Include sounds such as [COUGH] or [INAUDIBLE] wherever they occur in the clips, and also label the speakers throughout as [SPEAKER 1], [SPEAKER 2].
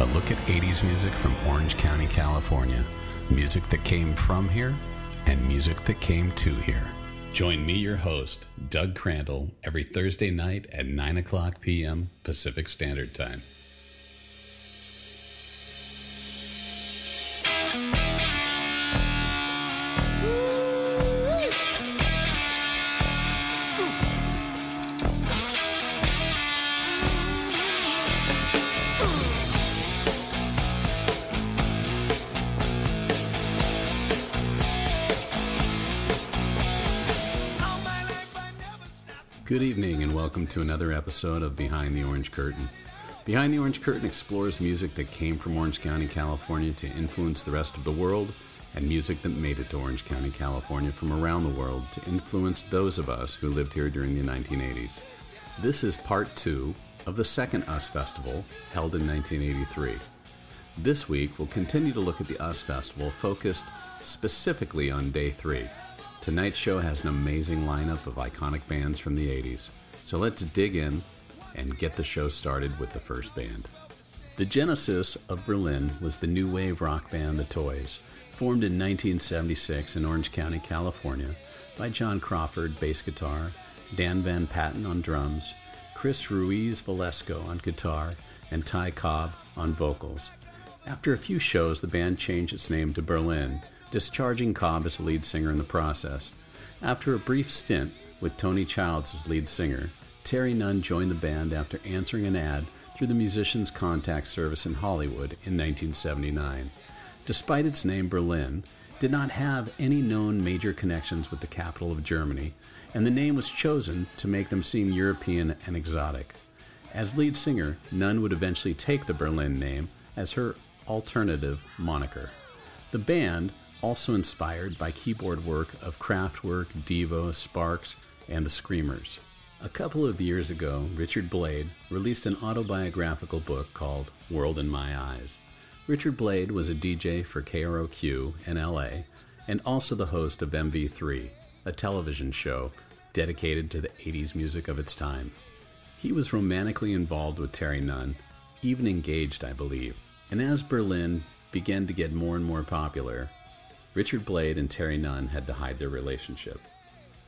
[SPEAKER 1] a look at 80s music from Orange County, California. Music that came from here and music that came to here. Join me, your host, Doug Crandall, every Thursday night at 9 o'clock p.m. Pacific Standard Time. Good evening, and welcome to another episode of Behind the Orange Curtain. Behind the Orange Curtain explores music that came from Orange County, California to influence the rest of the world, and music that made it to Orange County, California from around the world to influence those of us who lived here during the 1980s. This is part two of the second US Festival, held in 1983. This week, we'll continue to look at the US Festival focused specifically on day three. Tonight's show has an amazing lineup of iconic bands from the 80s. So let's dig in and get the show started with the first band. The genesis of Berlin was the new wave rock band The Toys, formed in 1976 in Orange County, California, by John Crawford, bass guitar, Dan Van Patten on drums, Chris Ruiz Velasco on guitar, and Ty Cobb on vocals. After a few shows, the band changed its name to Berlin discharging Cobb as lead singer in the process. After a brief stint with Toni Childs as lead singer, Terri Nunn joined the band after answering an ad through the Musicians Contact Service in Hollywood in 1979. Despite its name, Berlin did not have any known major connections with the capital of Germany, and the name was chosen to make them seem European and exotic. As lead singer, Nunn would eventually take the Berlin name as her alternative moniker. The band also inspired by keyboard work of Kraftwerk, Devo, Sparks, and the Screamers. A couple of years ago, Richard Blade released an autobiographical book called World in My Eyes. Richard Blade was a DJ for KROQ in LA and also the host of MV3, a television show dedicated to the 80s music of its time. He was romantically involved with Terri Nunn, even engaged, I believe. And as Berlin began to get more and more popular, Richard Blade and Terri Nunn had to hide their relationship.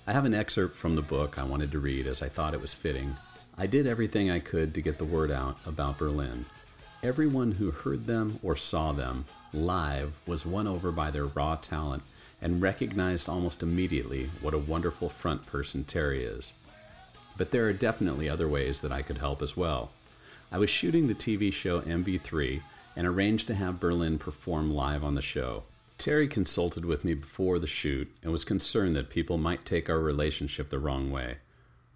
[SPEAKER 1] I have an excerpt from the book I wanted to read as I thought it was fitting. I did everything I could to get the word out about Berlin. Everyone who heard them or saw them live was won over by their raw talent and recognized almost immediately what a wonderful front person Terri is. But there are definitely other ways that I could help as well. I was shooting the TV show MV3 and arranged to have Berlin perform live on the show. Terri consulted with me before the shoot and was concerned that people might take our relationship the wrong way.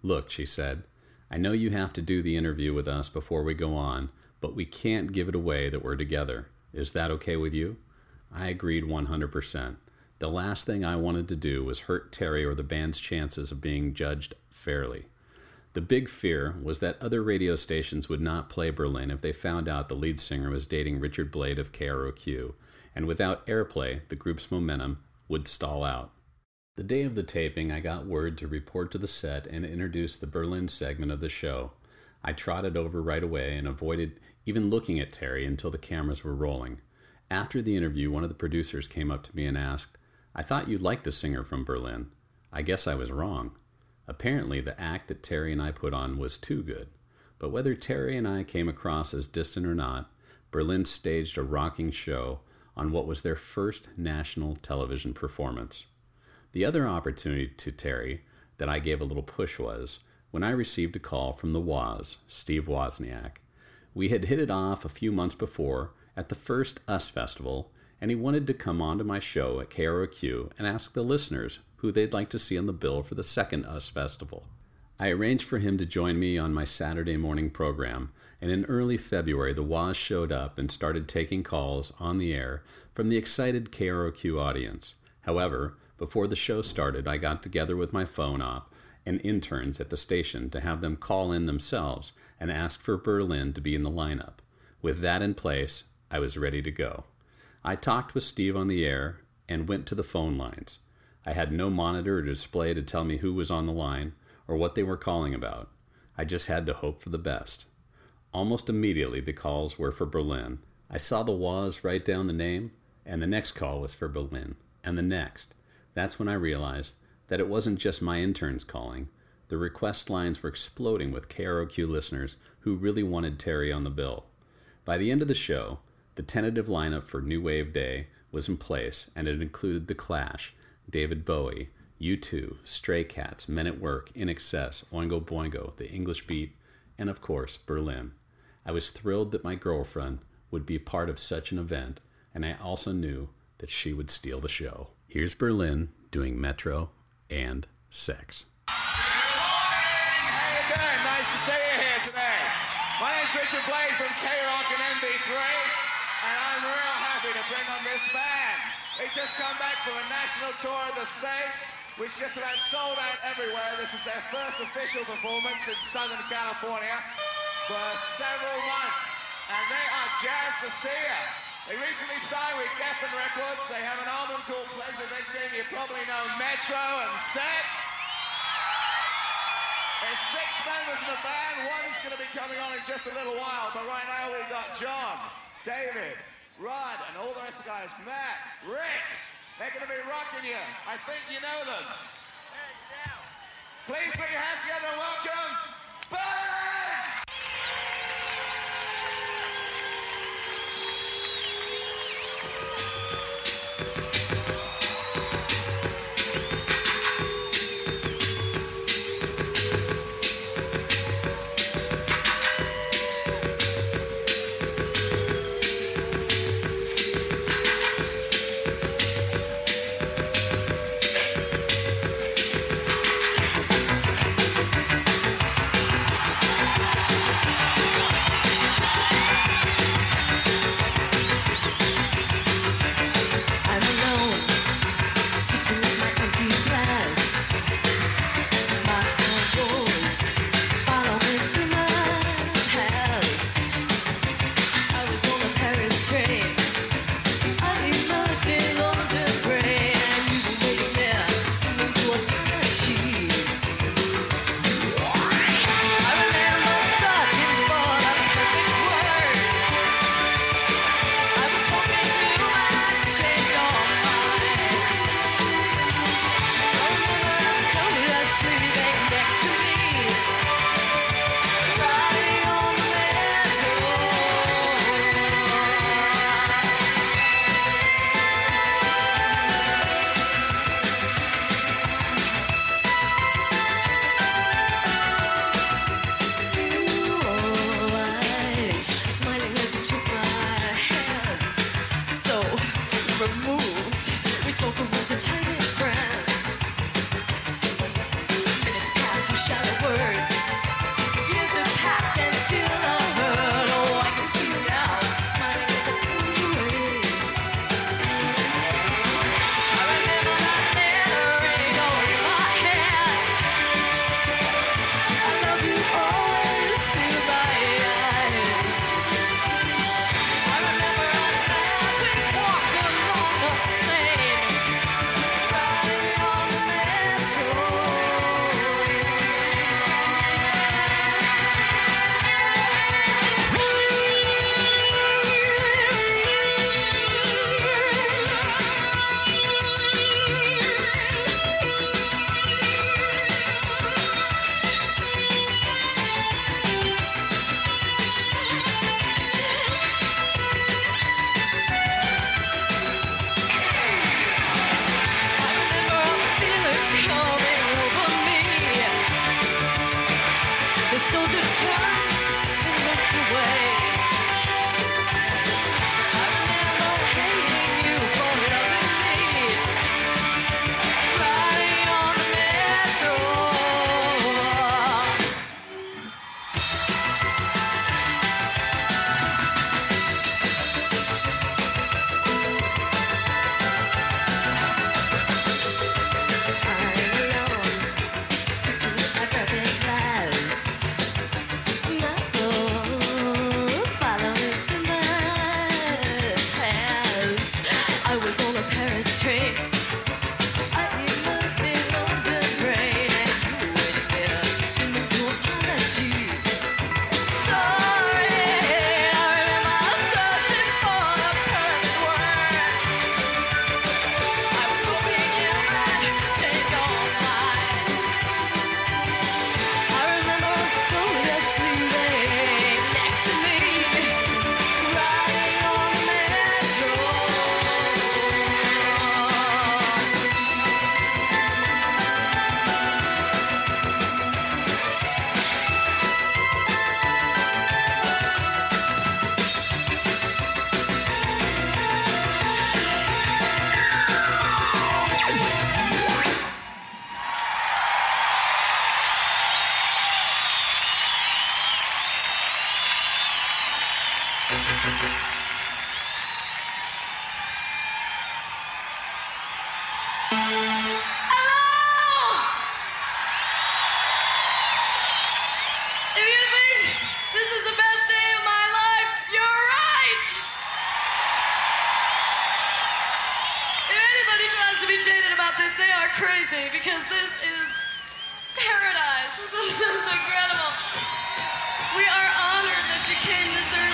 [SPEAKER 1] Look, she said, I know you have to do the interview with us before we go on, but we can't give it away that we're together. Is that okay with you? I agreed 100%. The last thing I wanted to do was hurt Terri or the band's chances of being judged fairly. The big fear was that other radio stations would not play Berlin if they found out the lead singer was dating Richard Blade of KROQ and without airplay, the group's momentum would stall out. The day of the taping, I got word to report to the set and introduce the Berlin segment of the show. I trotted over right away and avoided even looking at Terri until the cameras were rolling. After the interview, one of the producers came up to me and asked, I thought you liked the singer from Berlin. I guess I was wrong. Apparently, the act that Terri and I put on was too good. But whether Terri and I came across as distant or not, Berlin staged a rocking show on what was their first national television performance. The other opportunity to Terri that I gave a little push was when I received a call from the Woz, Steve Wozniak. We had hit it off a few months before at the first US Festival, and he wanted to come on to my show at KROQ and ask the listeners who they'd like to see on the bill for the second US Festival. I arranged for him to join me on my Saturday morning program, and in early February, the Woz showed up and started taking calls on the air from the excited KROQ audience. However, before the show started, I got together with my phone op and interns at the station to have them call in themselves and ask for Berlin to be in the lineup. With that in place, I was ready to go. I talked with Steve on the air and went to the phone lines. I had no monitor or display to tell me who was on the line or what they were calling about. I just had to hope for the best. Almost immediately, the calls were for Berlin. I saw the Woz write down the name, and the next call was for Berlin, and the next. That's when I realized that it wasn't just my interns calling. The request lines were exploding with KROQ listeners who really wanted Terri on the bill. By the end of the show, the tentative lineup for New Wave Day was in place, and it included The Clash, David Bowie, U2, Stray Cats, Men at Work, INXS, Oingo Boingo, The English Beat, and of course, Berlin. I was thrilled that my girlfriend would be part of such an event, and I also knew that she would steal the show. Here's Berlin doing Metro and Sex.
[SPEAKER 2] Good morning! How you doing? Nice to see you here today. My name's Richard Blade from K-Rock and MV3, and I'm real happy to bring on this band. They just come back from a national tour of the States, which just about sold out everywhere. This is their first official performance in Southern California for several months, and they are jazzed to see you. They recently signed with Geffen Records. They have an album called Pleasure Victim. You probably know Metro and Sex. There's six members in the band. One's going to be coming on in just a little while, but right now we've got John, David, Rod, and all the rest of the guys. Matt, Rick. They're going to be rocking you. I think you know them. Please put your hands together and welcome Berlin! they are crazy because this is paradise. This is, this incredible. We are honored that you came this early.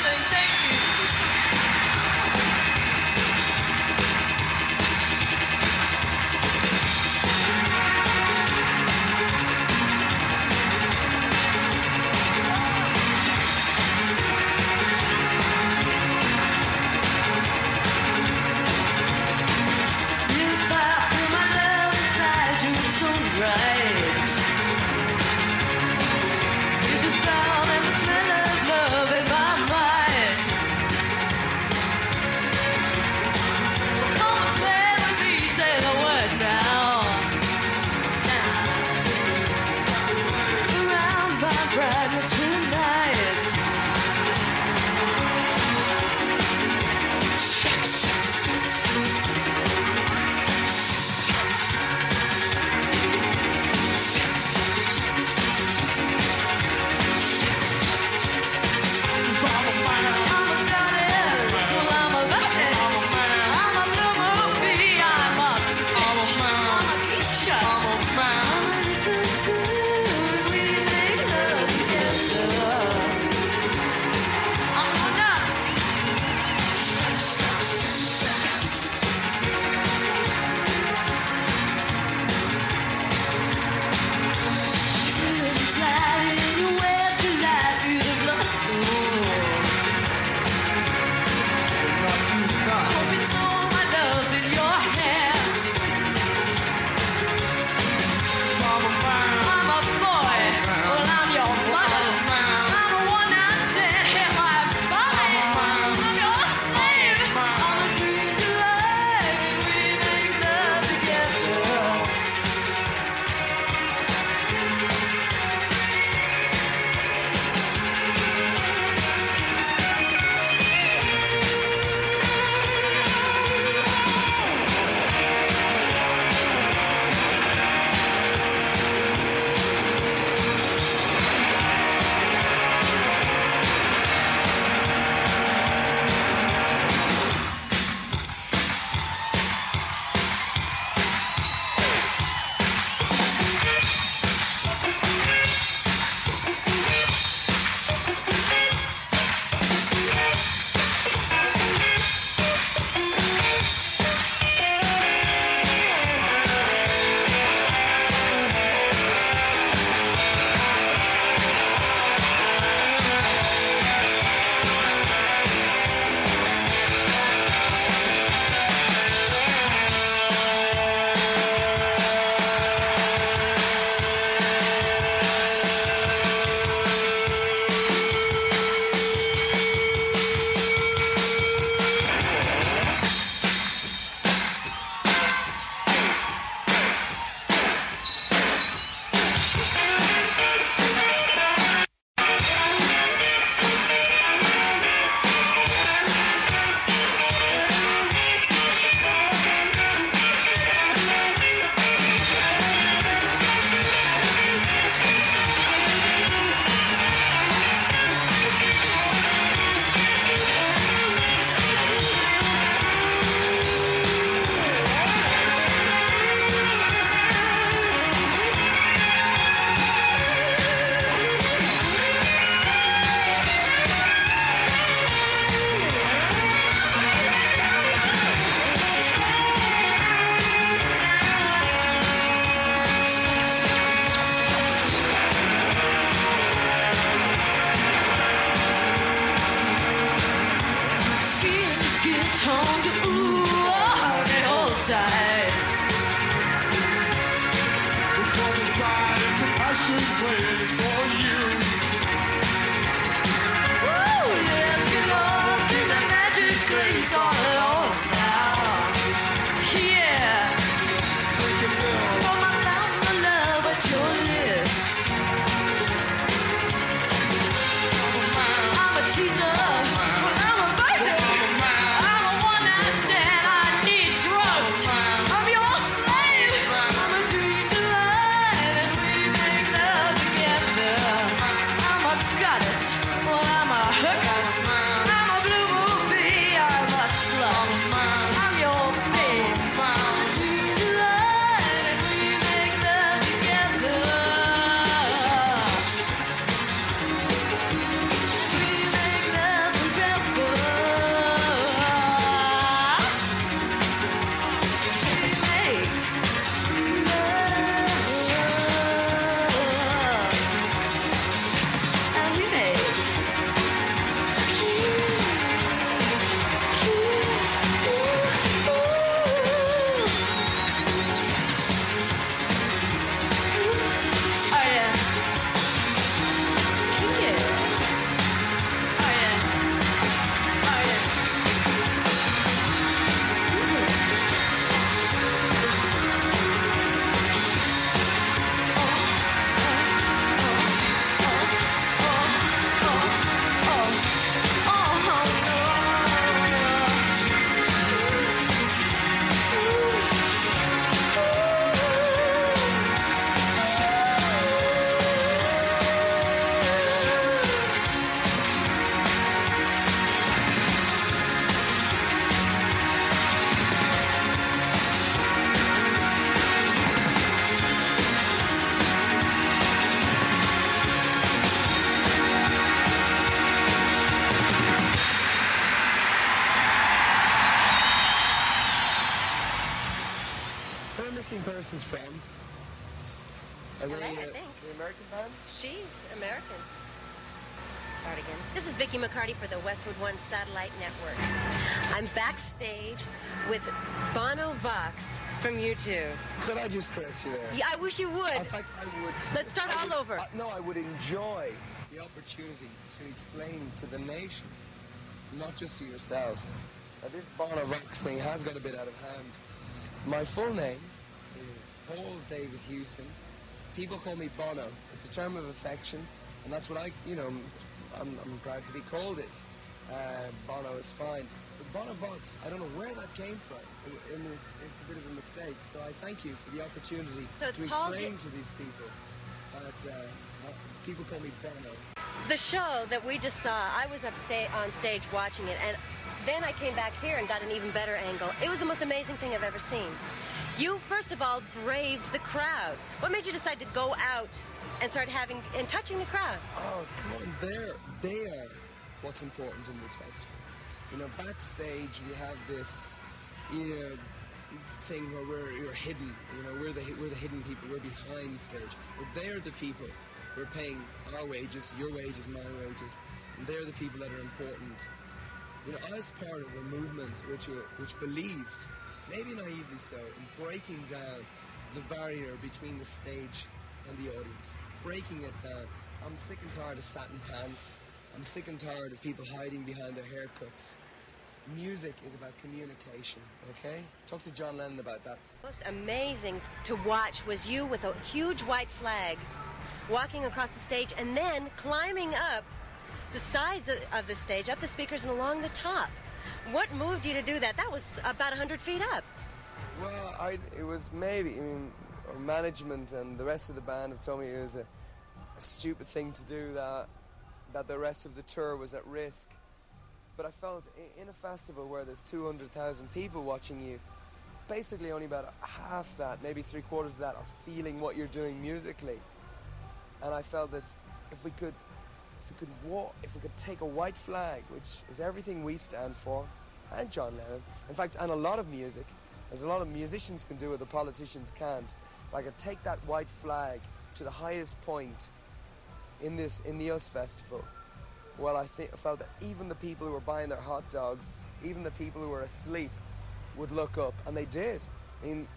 [SPEAKER 2] I'm
[SPEAKER 3] with Bono Vox from U2.
[SPEAKER 4] Could I just correct you there?
[SPEAKER 3] Yeah, I wish you would.
[SPEAKER 4] In fact, I would.
[SPEAKER 3] Let's start all over.
[SPEAKER 4] uh, no, I would enjoy the opportunity to explain to the nation, not just to yourself, that this Bono Vox thing has got a bit out of hand. My full name is Paul David Hewson. People call me Bono. It's a term of affection, and that's what I, you know, I'm, I'm proud to be called it. Uh, Bono is fine. But Bono Vox, I don't know where that came from. I mean, it's, it's a bit of a mistake. So I thank you for the opportunity
[SPEAKER 3] So
[SPEAKER 4] to explain to these people that uh, people call me Bono.
[SPEAKER 3] The show that we just saw, I was upstate on stage watching it, and then I came back here and got an even better angle. It was the most amazing thing I've ever seen. You, first of all, braved the crowd. What made you decide to go out and start having and touching the crowd?
[SPEAKER 4] Oh, come on, they're, they are what's important in this festival. You know, backstage we have this, you know, thing where we're, we're hidden. You know, we're the we're the hidden people. We're behind stage. But they're the people. We're paying our wages, your wages, my wages, and they're the people that are important. You know, I was part of a movement which which believed, maybe naively so, in breaking down the barrier between the stage and the audience, breaking it down. I'm sick and tired of satin pants. I'm sick and tired of people hiding behind their haircuts. Music is about communication, okay? Talk to John Lennon about that.
[SPEAKER 3] Most amazing to watch was you with a huge white flag walking across the stage and then climbing up the sides of, the stage, up the speakers and along the top. What moved you to do that? That was about 100 feet up.
[SPEAKER 4] Well, I, it was maybe, I mean, management and the rest of the band have told me it was a, a stupid thing to do, that, that the rest of the tour was at risk. But I felt in a festival where there's 200,000 people watching you, basically only about half that, maybe three quarters of that, are feeling what you're doing musically. And I felt that if we could, if we could walk, if we could take a white flag, which is everything we stand for, and John Lennon, in fact, and a lot of music, as a lot of musicians can do what the politicians can't. If I could take that white flag to the highest point in this in the US Festival, well, I I felt that even the people who were buying their hot dogs, even the people who were asleep, would look up, and they did. I mean,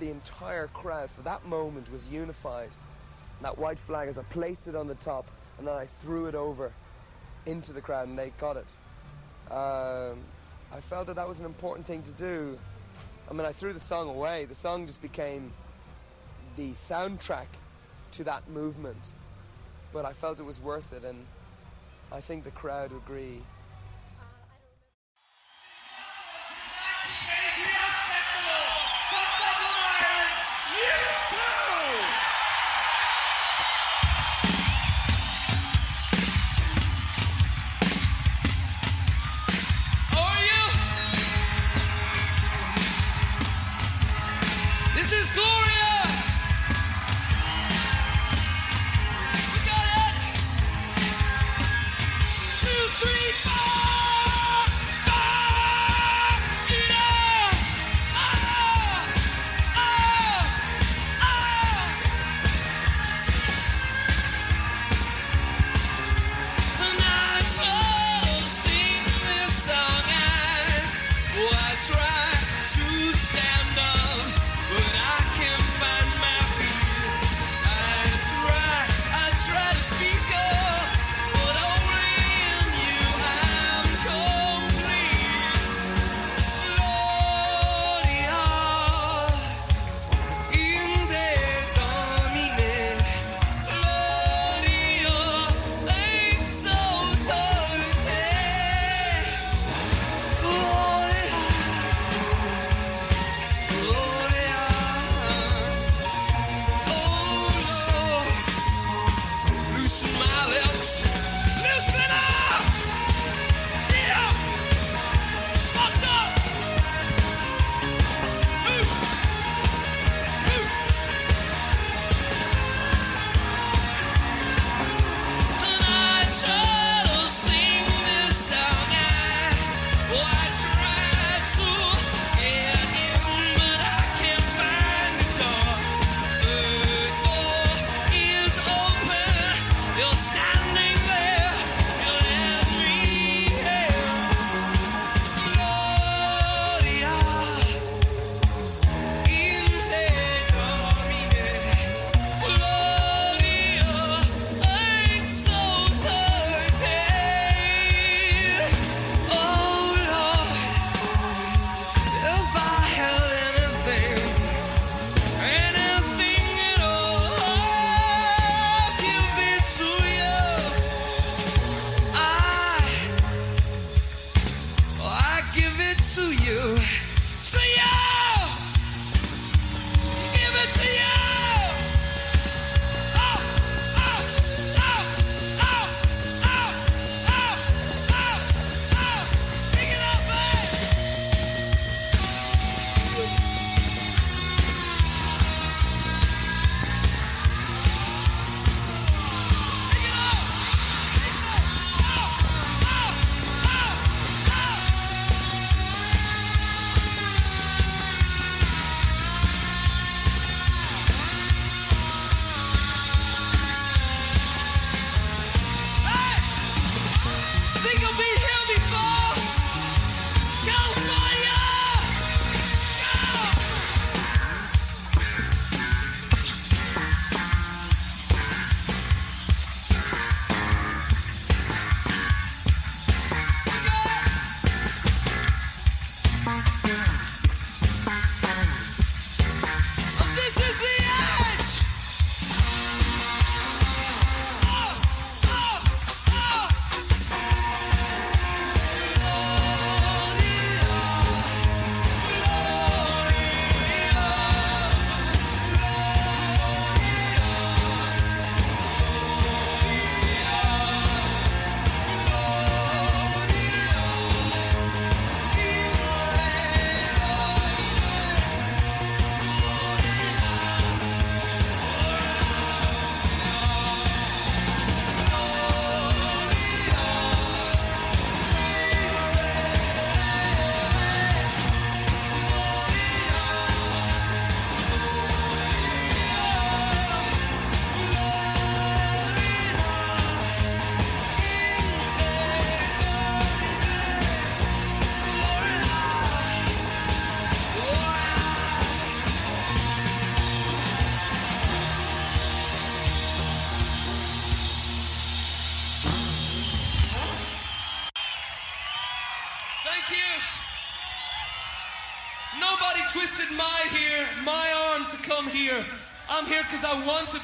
[SPEAKER 4] the entire crowd for that moment was unified. That white flag, as I placed it on the top, and then I threw it over into the crowd, and they got it. Um, I felt that that was an important thing to do. I mean, I threw the song away. The song just became the soundtrack to that movement. But I felt it was worth it, and I think the crowd agree.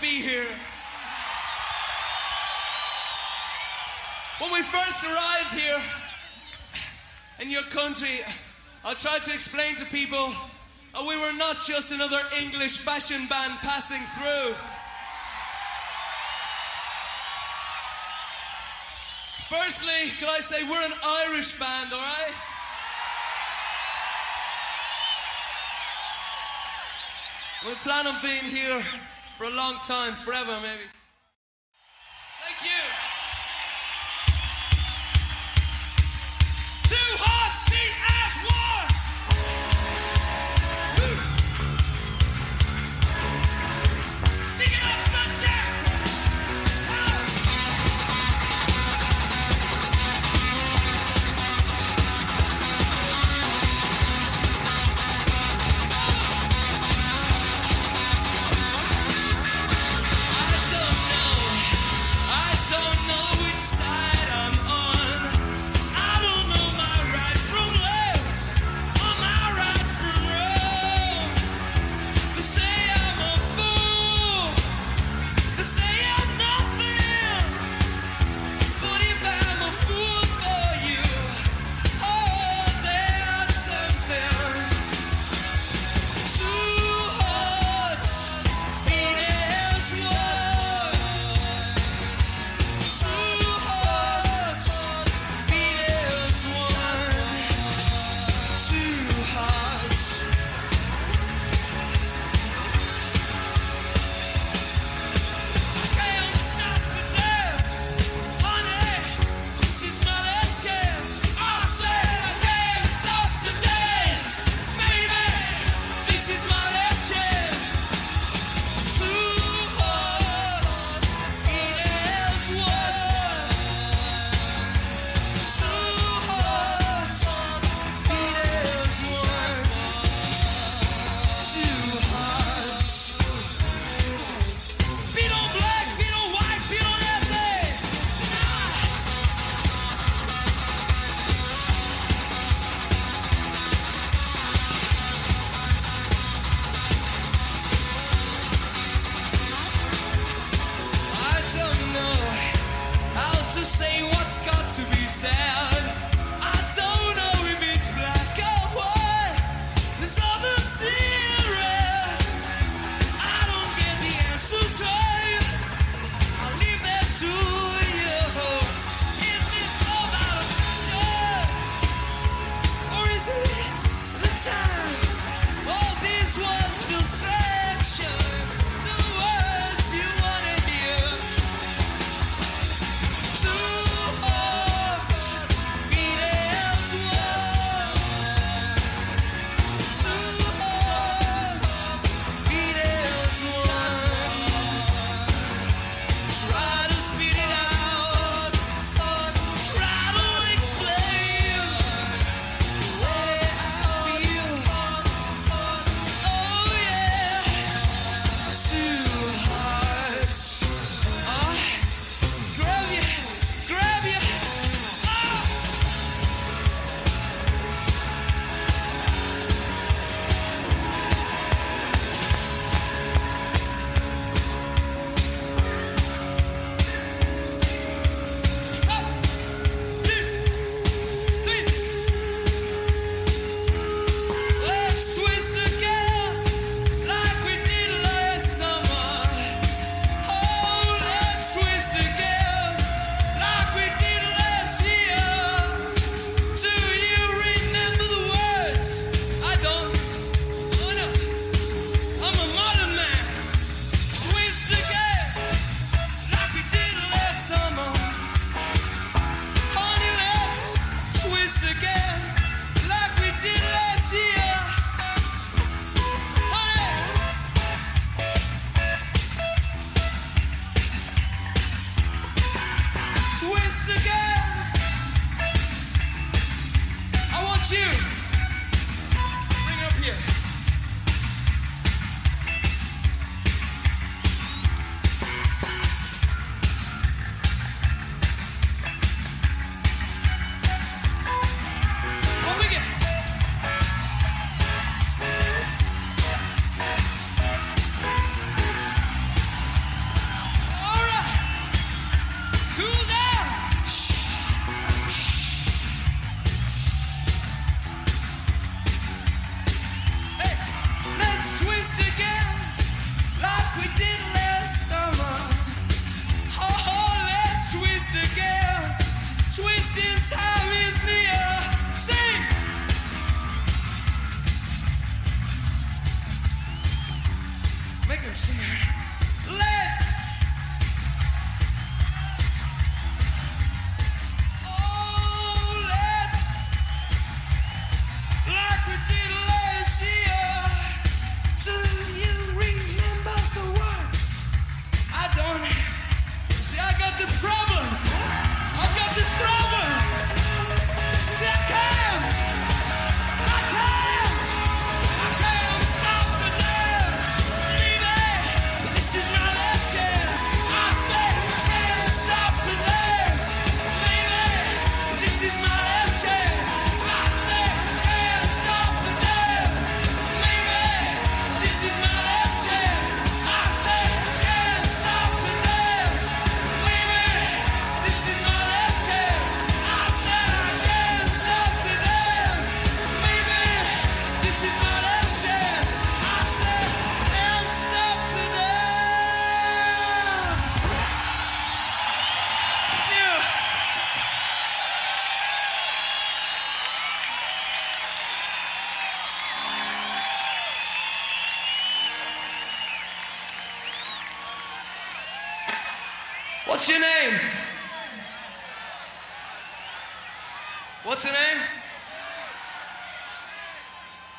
[SPEAKER 5] Be here. When we first arrived here in your country, I tried to explain to people that we were not just another English fashion band passing through. Firstly, could I say we're an Irish band, all right? We plan on being here for a long time, forever maybe.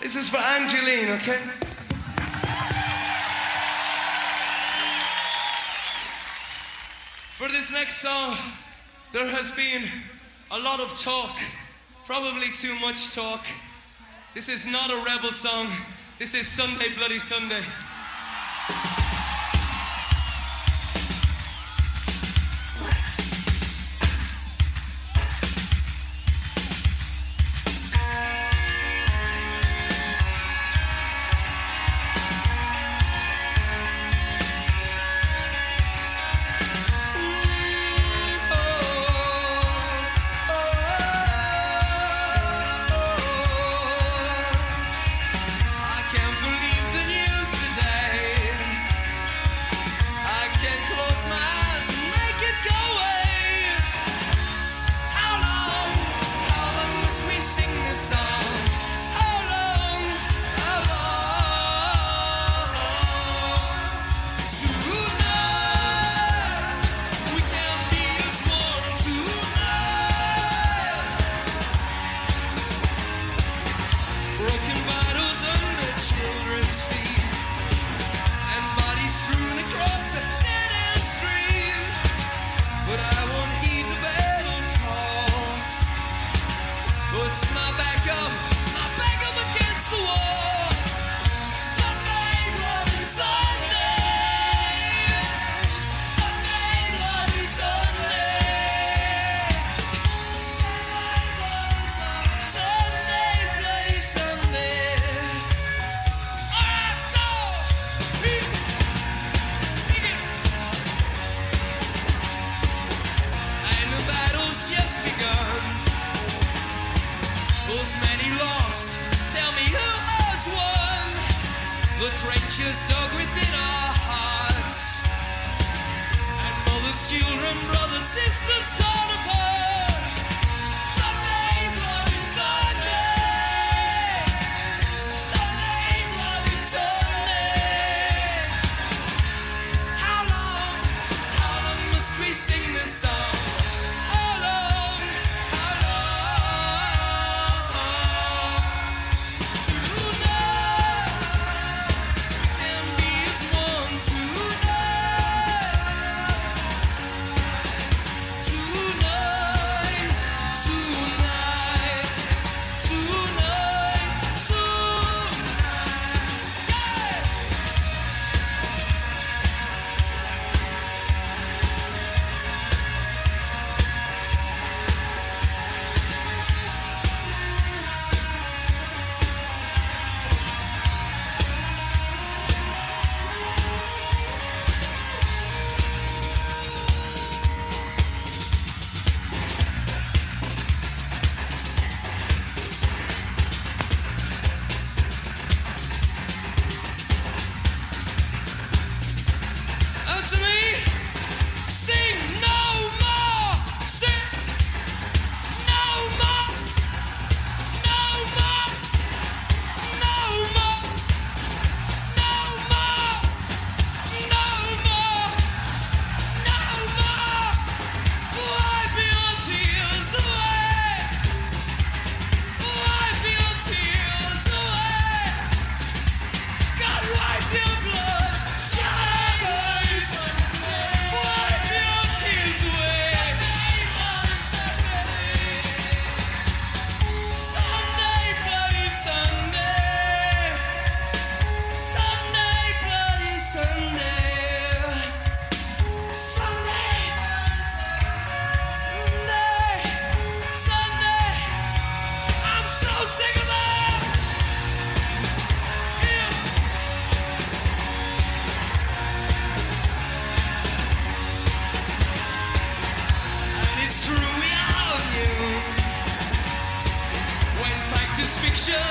[SPEAKER 6] This is for Angeline, okay? For this next song, there has been a lot of talk, probably too much talk. This is not a rebel song. This is Sunday, Bloody Sunday.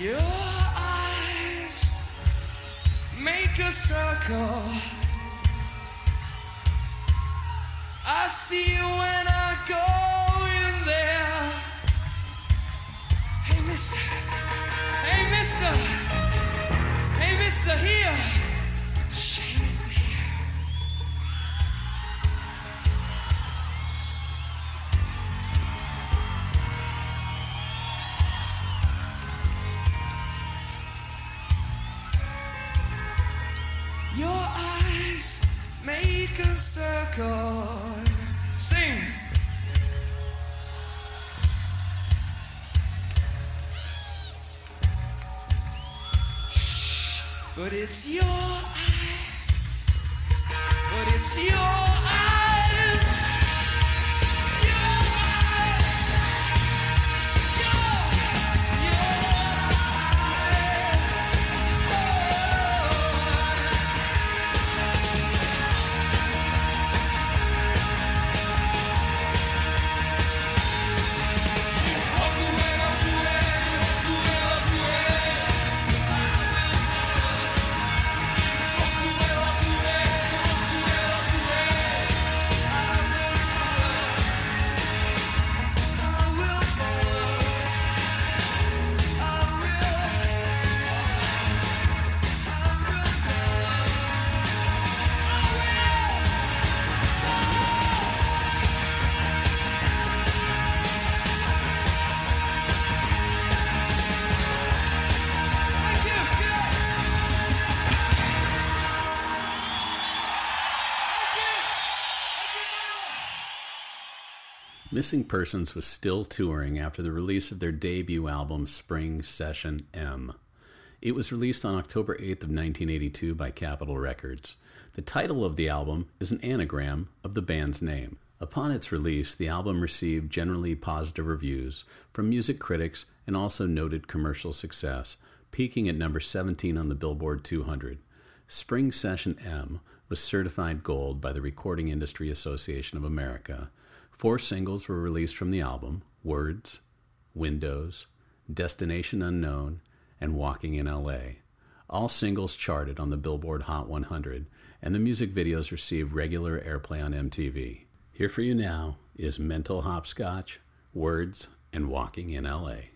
[SPEAKER 6] Your eyes make a circle. I see you when I go in there. Hey, mister. Hey, mister. Hey, mister, here. it's your
[SPEAKER 1] Missing Persons was still touring after the release of their debut album Spring Session M. It was released on October 8th of 1982 by Capitol Records. The title of the album is an anagram of the band's name. Upon its release, the album received generally positive reviews from music critics and also noted commercial success, peaking at number 17 on the Billboard 200. Spring Session M was certified gold by the Recording Industry Association of America. Four singles were released from the album Words, Windows, Destination Unknown, and Walking in LA. All singles charted on the Billboard Hot 100, and the music videos received regular airplay on MTV. Here for you now is Mental Hopscotch, Words, and Walking in LA.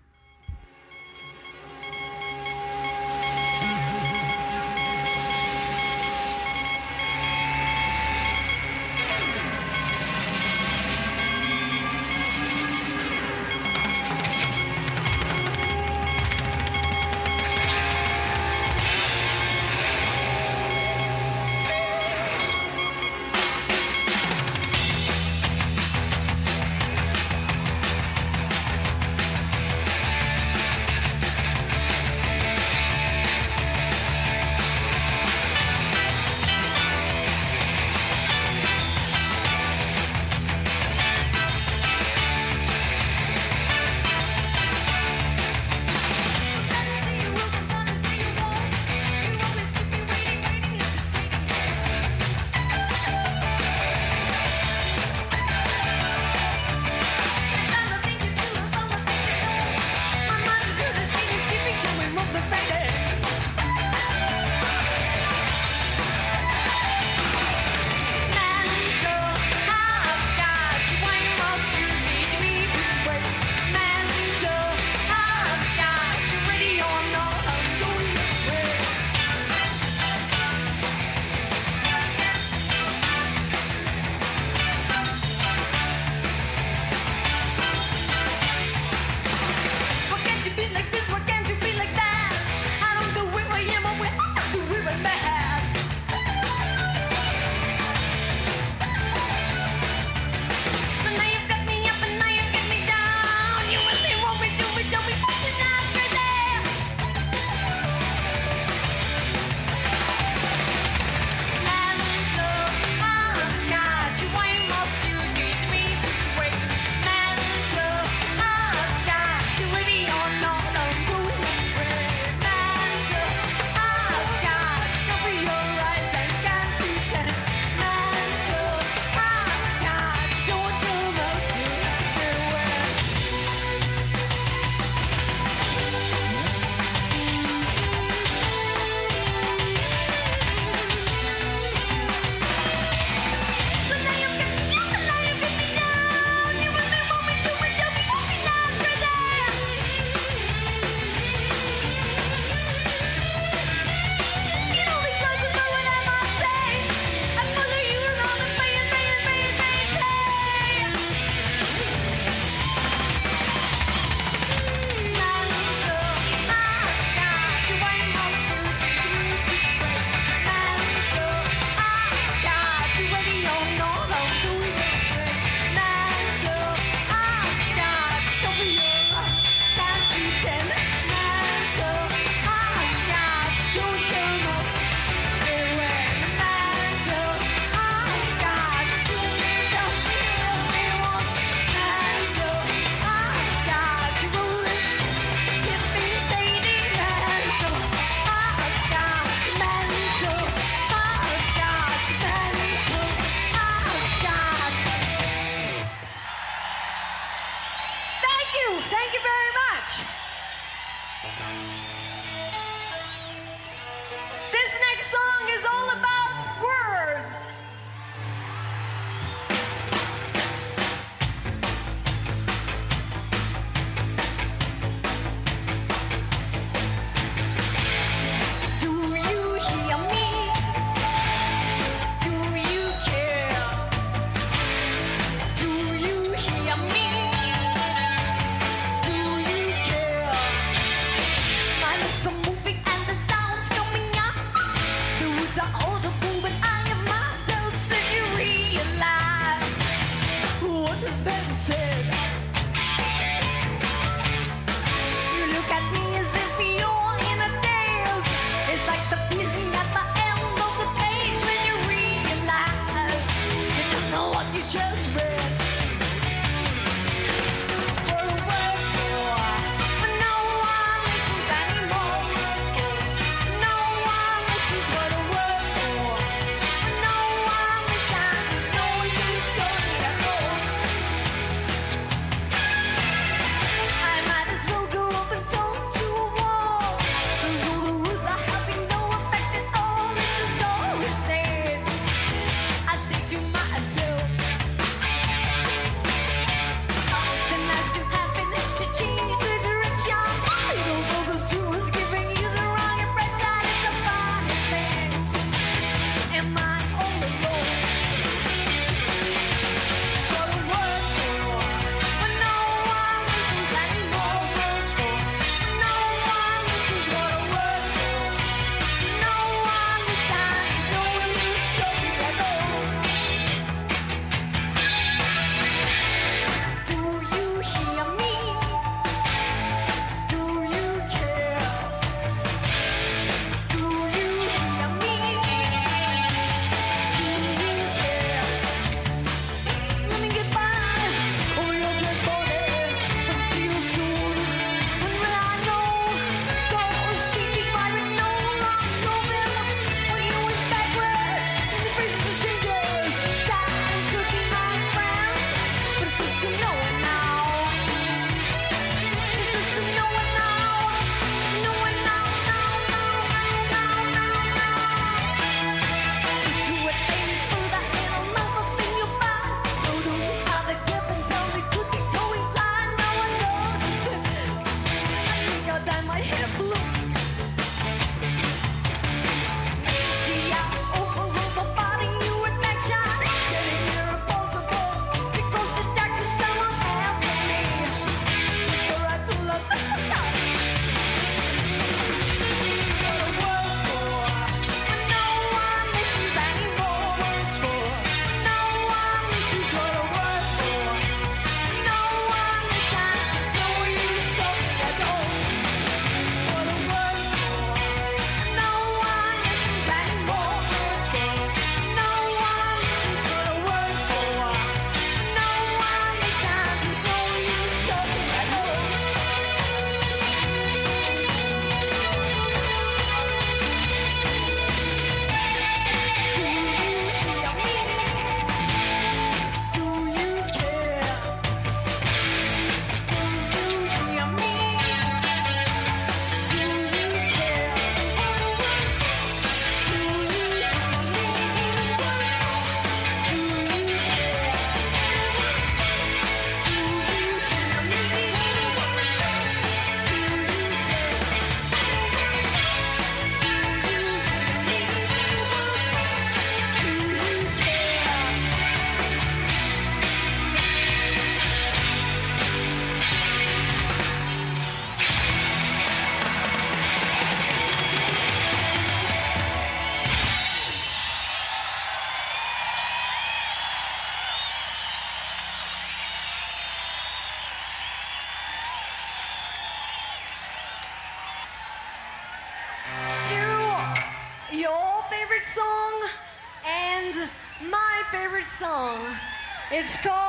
[SPEAKER 2] It's called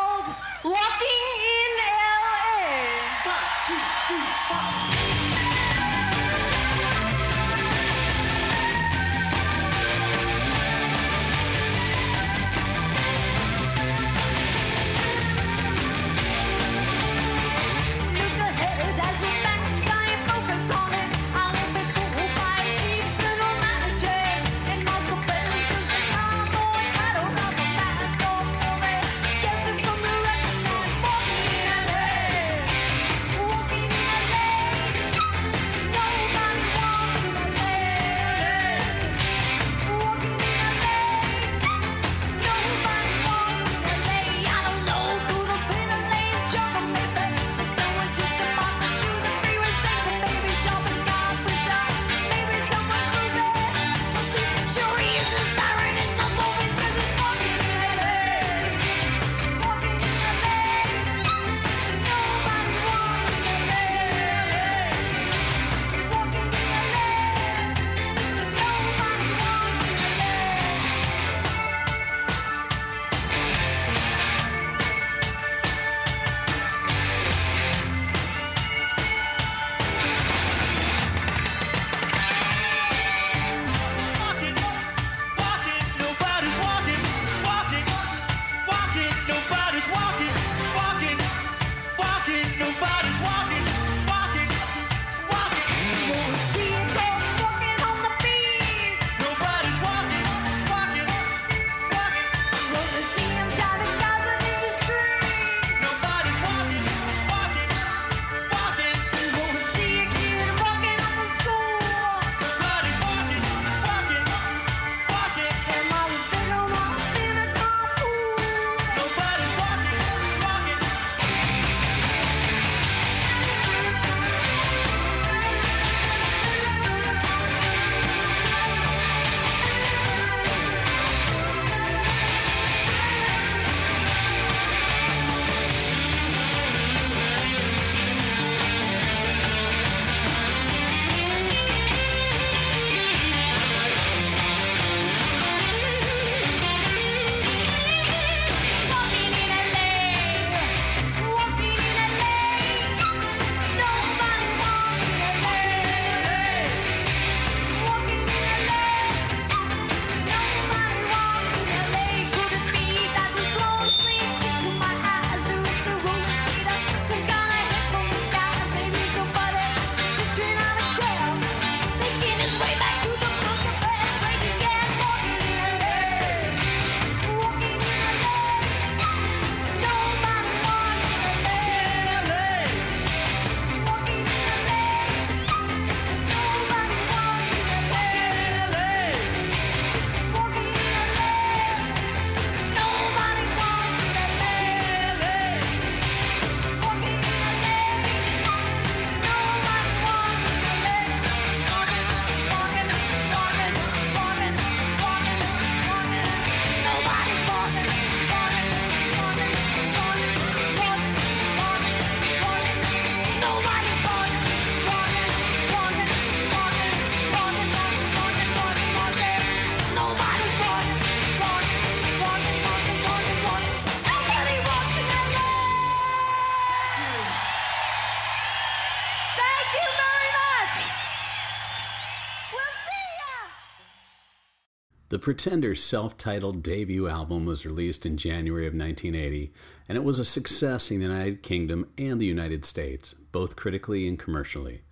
[SPEAKER 1] Pretenders' self titled debut album was released in January of 1980, and it was a success in the United Kingdom and the United States, both critically and commercially.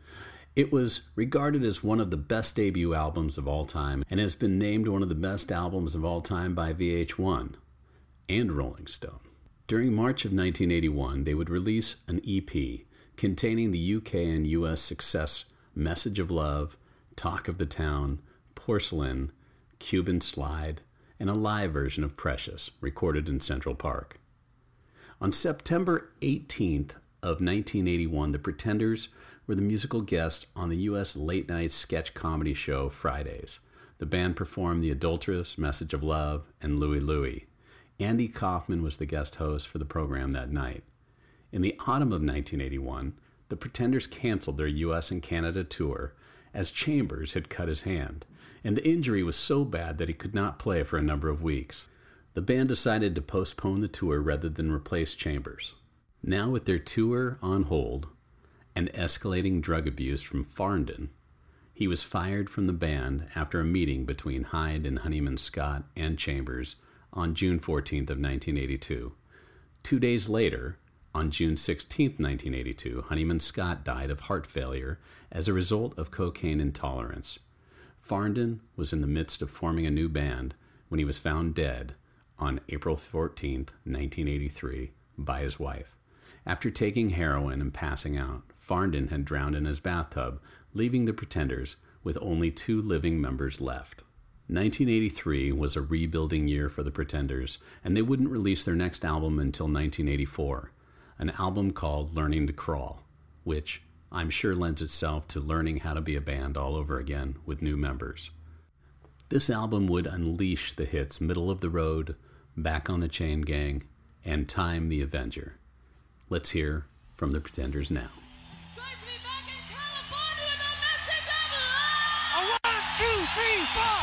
[SPEAKER 1] It was regarded as one of the best debut albums of all time and has been named one of the best albums of all time by VH1 and Rolling Stone. During March of 1981, they would release an EP containing the UK and US success Message of Love, Talk of the Town, Porcelain, Cuban Slide, and a live version of Precious, recorded in Central Park. On September 18th of 1981, the Pretenders were the musical guests on the U.S. late night sketch comedy show Fridays. The band performed The Adulteress, Message of Love, and Louie Louie. Andy Kaufman was the guest host for the program that night. In the autumn of 1981, the Pretenders canceled their U.S. and Canada tour as Chambers had cut his hand, and the injury was so bad that he could not play for a number of weeks. The band decided to postpone the tour rather than replace Chambers. Now, with their tour on hold and escalating drug abuse from Farndon, he was fired from the band after a meeting between Hynde and Honeyman Scott and Chambers on June 14th of 1982. Two days later, on June 16, 1982, Honeyman Scott died of heart failure as a result of cocaine intolerance. Farndon was in the midst of forming a new band when he was found dead on April 14, 1983, by his wife. After taking heroin and passing out, Farndon had drowned in his bathtub, leaving the Pretenders with only two living members left. 1983 was a rebuilding year for the Pretenders, and they wouldn't release their next album until 1984 an album called Learning to Crawl, which I'm sure lends itself to learning how to be a band all over again with new members. This album would unleash the hits Middle of the Road, Back on the Chain Gang, and Time the Avenger. Let's hear from the Pretenders now.
[SPEAKER 5] One, two, three, four.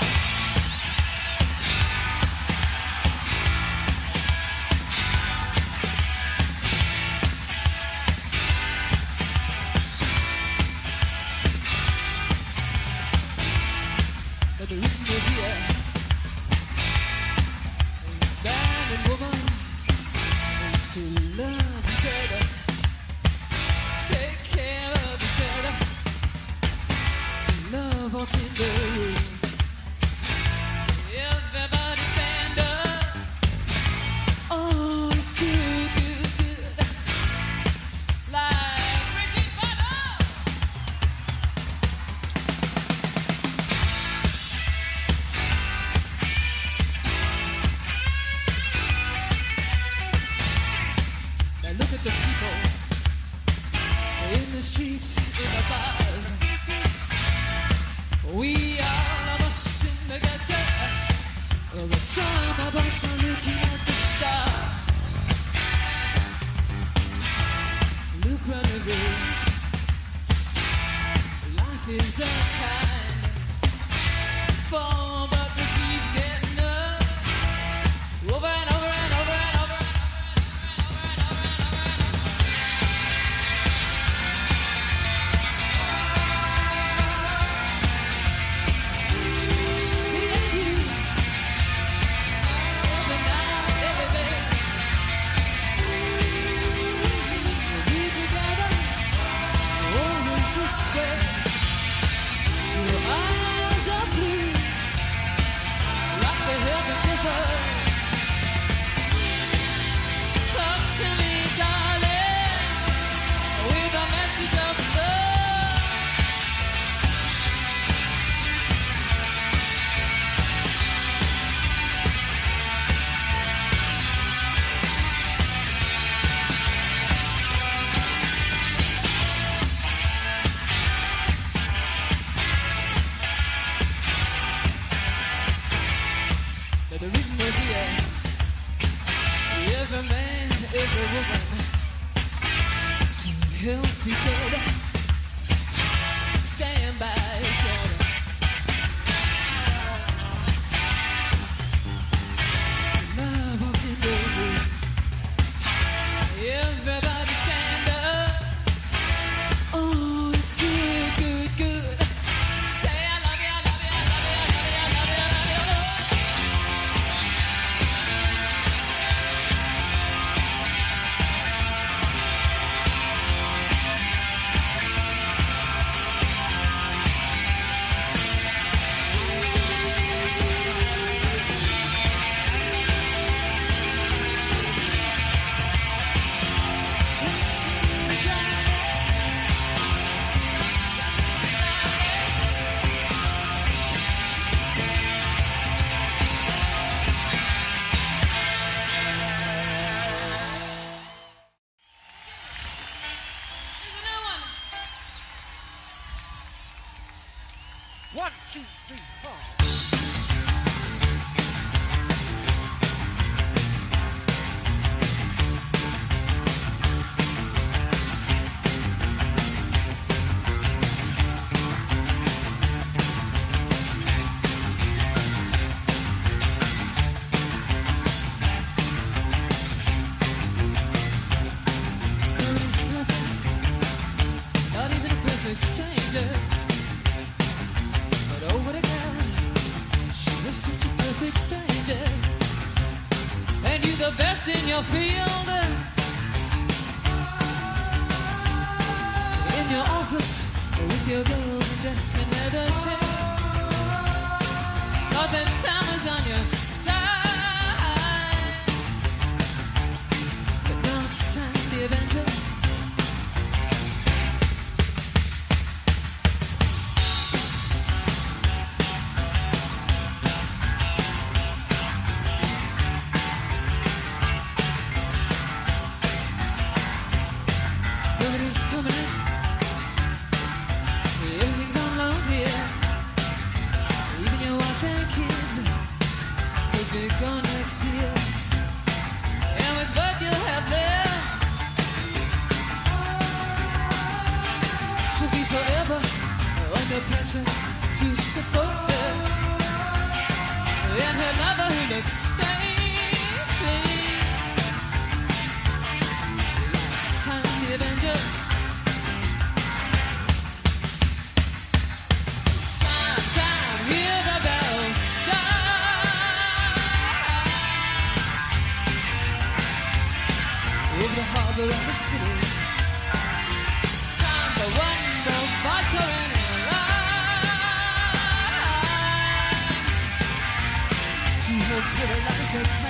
[SPEAKER 5] in the city. Time for one more vodka and a lime. To her pretty like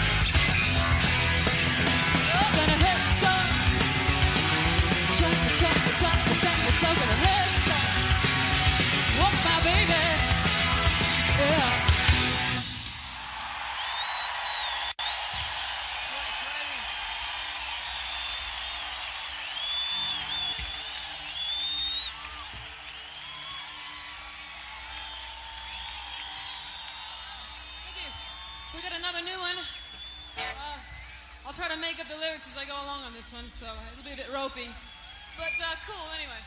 [SPEAKER 5] so it'll be a bit ropey. But uh, cool anyway.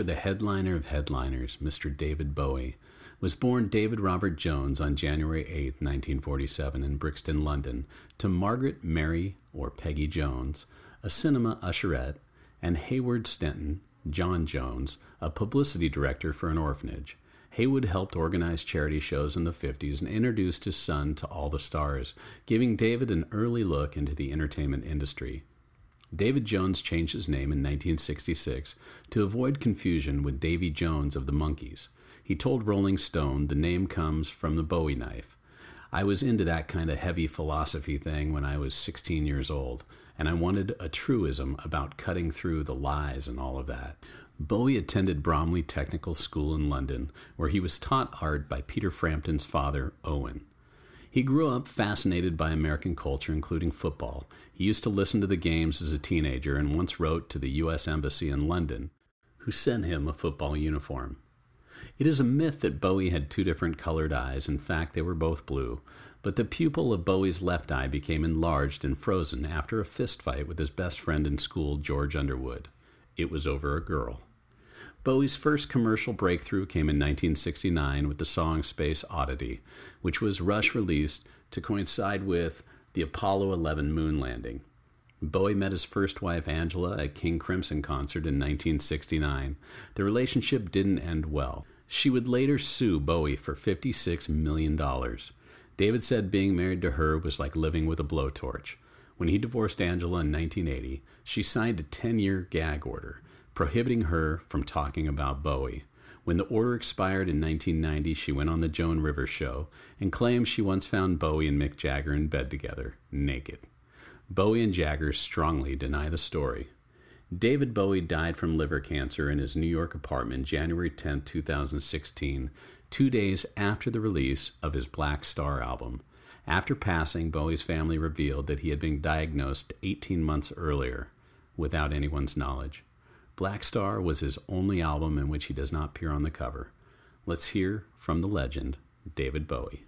[SPEAKER 5] For the
[SPEAKER 1] headliner of headliners, Mr. David Bowie. Was born David Robert Jones on January 8, 1947, in Brixton, London, to Margaret Mary or Peggy Jones, a cinema usherette, and Haywood Stenton, John Jones, a publicity director for an orphanage. Haywood helped organize charity shows in the 50s and introduced his son to all the stars, giving David an early look into the entertainment industry. David Jones changed his name in 1966 to avoid confusion with Davy Jones of the Monkees. He told Rolling Stone the name comes from the Bowie knife. I was into that kind of heavy philosophy thing when I was 16 years old, and I wanted a truism about cutting through the lies and all of that. Bowie attended Bromley Technical School in London, where he was taught art by Peter Frampton's father, Owen. He grew up fascinated by American culture, including football. He used to listen to the games as a teenager and once wrote to the U.S. Embassy in London, who sent him a football uniform. It is a myth that Bowie had two different colored eyes. In fact, they were both blue. But the pupil of Bowie's left eye became enlarged and frozen after a fist fight with his best friend in school, George Underwood. It was over a girl. Bowie's first commercial breakthrough came in 1969 with the song Space Oddity, which was Rush released to coincide with the Apollo 11 moon landing. Bowie met his first wife Angela at King Crimson concert in 1969. The relationship didn't end well. She would later sue Bowie for $56 million. David said being married to her was like living with a blowtorch. When he divorced Angela in 1980, she signed a 10 year gag order prohibiting her from talking about Bowie. When the order expired in 1990, she went on The Joan Rivers Show and claimed she once found Bowie and Mick Jagger in bed together, naked. Bowie and Jagger strongly deny the story. David Bowie died from liver cancer in his New York apartment January 10, 2016, two days after the release of his Blackstar album. After passing, Bowie's family revealed that he had been diagnosed 18 months earlier without anyone's knowledge. Blackstar was his only album in which he does not appear on the cover. Let's hear from the legend, David Bowie.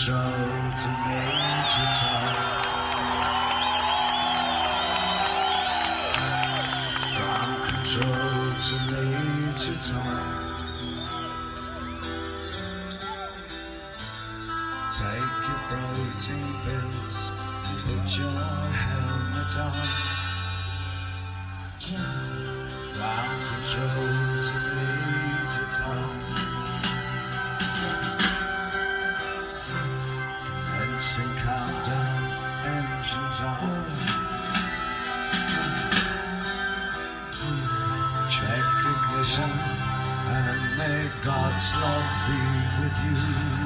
[SPEAKER 7] intro to Major Tom. Ground control to Major Tom. Take your protein pills and put your helmet on. From control to be with you.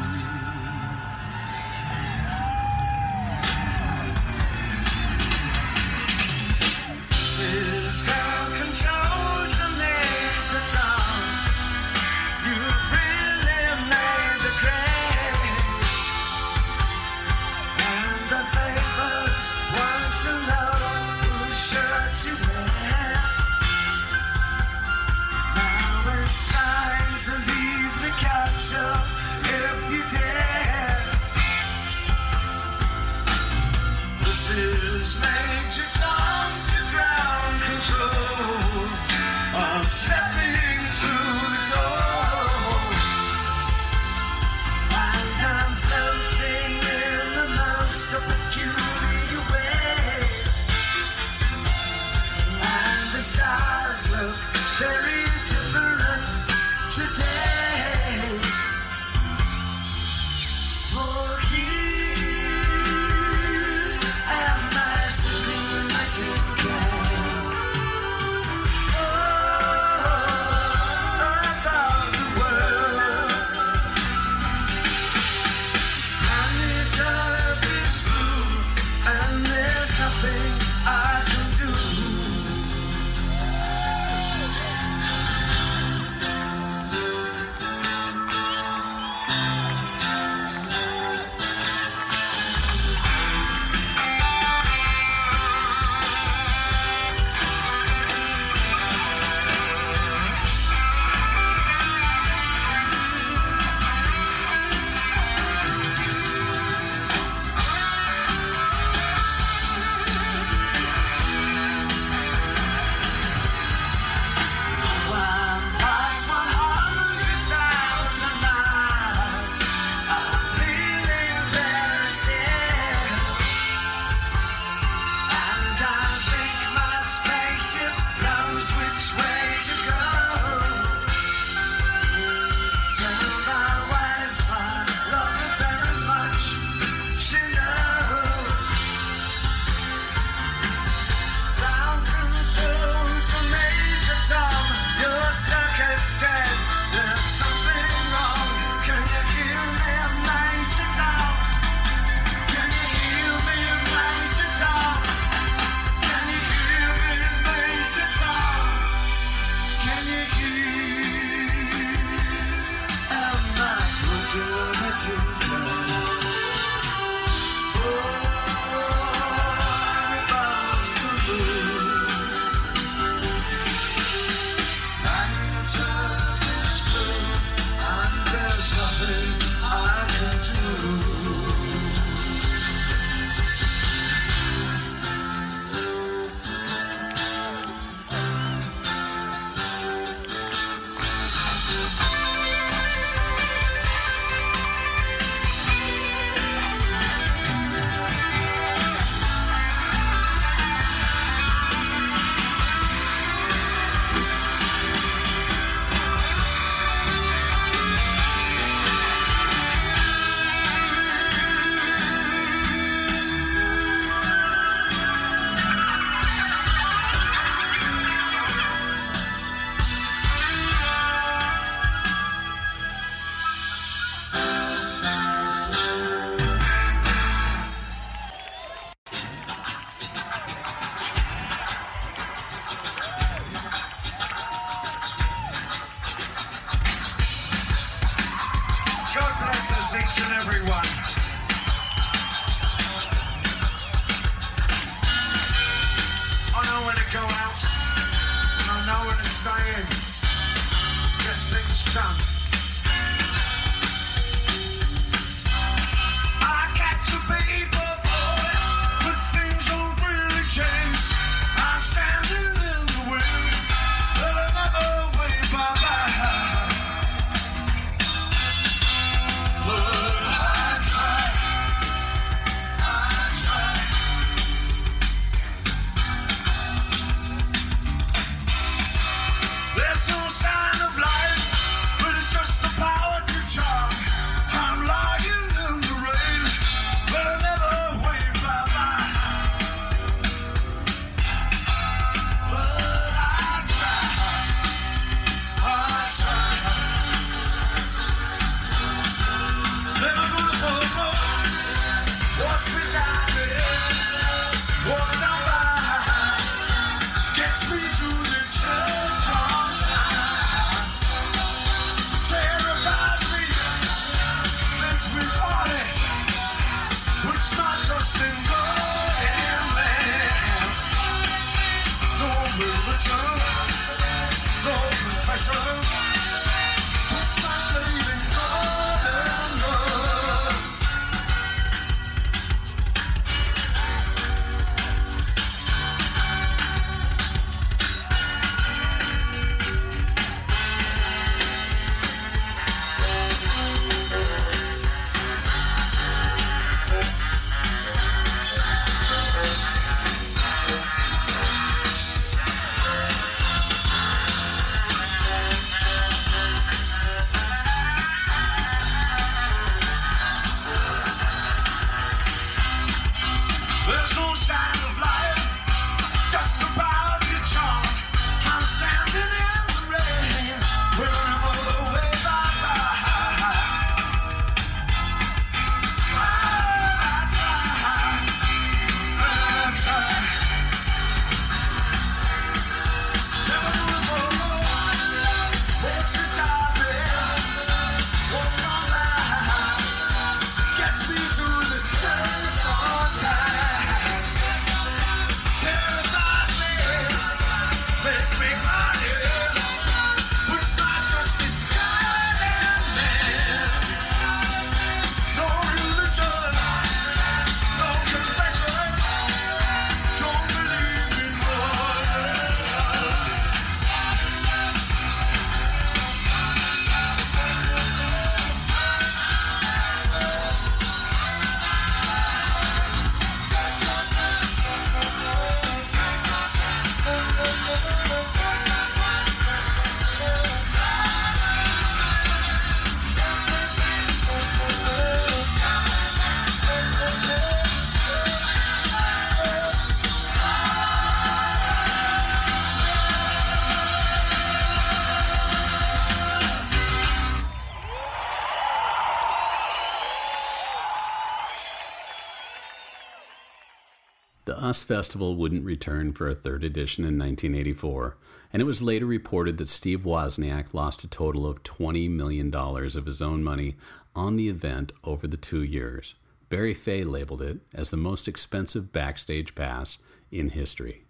[SPEAKER 1] Festival wouldn't return for a third edition in 1984, and it was later reported that Steve Wozniak lost a total of $20 million of his own money on the event over the two years. Barry Fey labeled it as the most expensive backstage pass in history.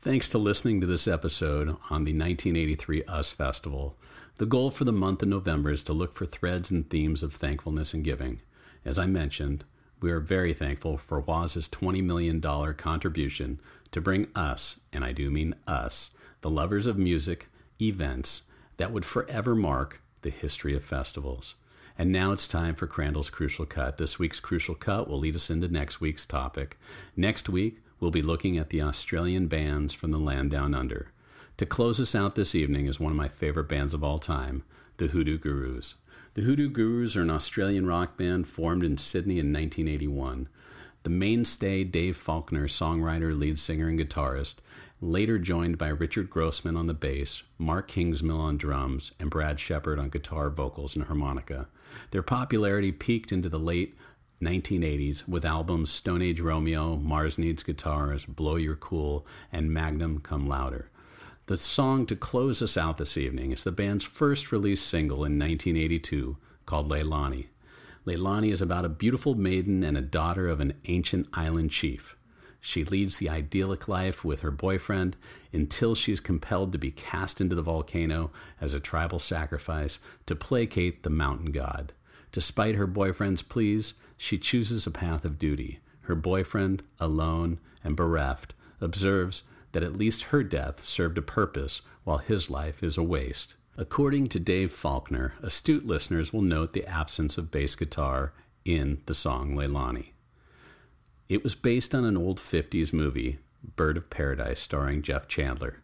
[SPEAKER 1] Thanks to listening to this episode on the 1983 US Festival. The goal for the month of November is to look for threads and themes of thankfulness and giving. As I mentioned, we are very thankful for Woz's $20 million contribution to bring us, and I do mean us, the lovers of music, events that would forever mark the history of festivals. And now it's time for Crandall's Crucial Cut. This week's Crucial Cut will lead us into next week's topic. Next week, we'll be looking at the Australian bands from the land down under. To close us out this evening is one of my favorite bands of all time, the Hoodoo Gurus. The Hoodoo Gurus are an Australian rock band formed in Sydney in 1981. The mainstay Dave Faulkner, songwriter, lead singer, and guitarist, later joined by Richard Grossman on the bass, Mark Kingsmill on drums, and Brad Shepherd on guitar, vocals, and harmonica. Their popularity peaked into the late 1980s with albums Stone Age Romeo, Mars Needs Guitars, Blow Your Cool, and Magnum Cum Louder. The song to close us out this evening is the band's first released single in 1982 called Leilani. Leilani is about a beautiful maiden and a daughter of an ancient island chief. She leads the idyllic life with her boyfriend until she is compelled to be cast into the volcano as a tribal sacrifice to placate the mountain god. Despite her boyfriend's pleas, she chooses a path of duty. Her boyfriend, alone and bereft, observes that at least her death served a purpose while his life is a waste. According to Dave Faulkner, astute listeners will note the absence of bass guitar in the song Leilani. It was based on an old 50s movie, Bird of Paradise, starring Jeff Chandler.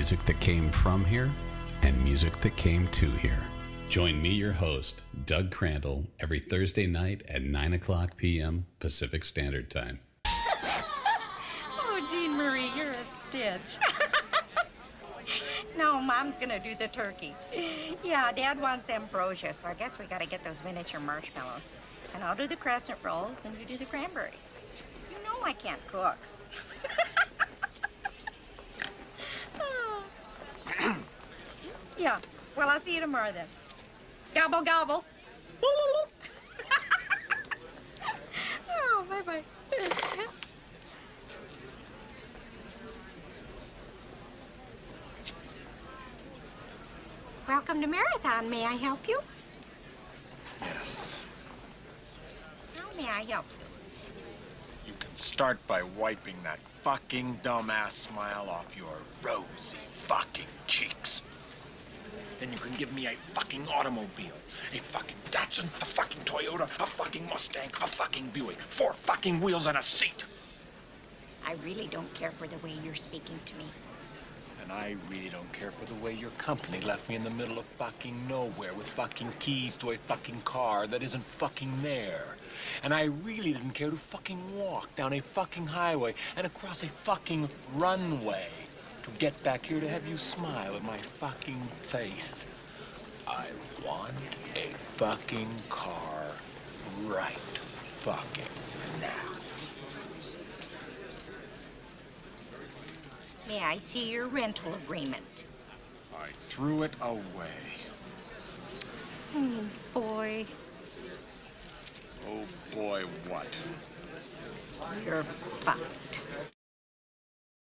[SPEAKER 1] music that came from here and music that came to here. Join me, your host, Doug Crandall, every Thursday night at 9 o'clock p.m. Pacific Standard Time. [LAUGHS]
[SPEAKER 8] oh, Jean Marie, you're a stitch. [LAUGHS] no, Mom's going to do the turkey. Yeah, Dad wants ambrosia, so I guess we got to get those miniature marshmallows. And I'll do the crescent rolls, and you do the cranberries. You know I can't cook. [LAUGHS] yeah. Well, I'll see you tomorrow then. Gobble gobble. [LAUGHS] oh, bye bye. Welcome to Marathon. May I help you?
[SPEAKER 9] Yes.
[SPEAKER 8] How may I help you?
[SPEAKER 9] You can start by wiping that fucking dumbass smile off your rosy fucking cheeks. Then you can give me a fucking automobile, a fucking Datsun, a fucking Toyota, a fucking Mustang, a fucking Buick, four fucking wheels and a seat.
[SPEAKER 8] I really don't care for the way you're speaking to me.
[SPEAKER 9] And I really don't care for the way your company left me in the middle of fucking nowhere with fucking keys to a fucking car that isn't fucking there. And I really didn't care to fucking walk down a fucking highway and across a fucking runway get back here to have you smile at my fucking face. I want a fucking car right fucking now.
[SPEAKER 8] May I see your rental agreement?
[SPEAKER 9] I threw it away.
[SPEAKER 8] Oh, boy.
[SPEAKER 9] Oh boy, what?
[SPEAKER 8] Your fuss.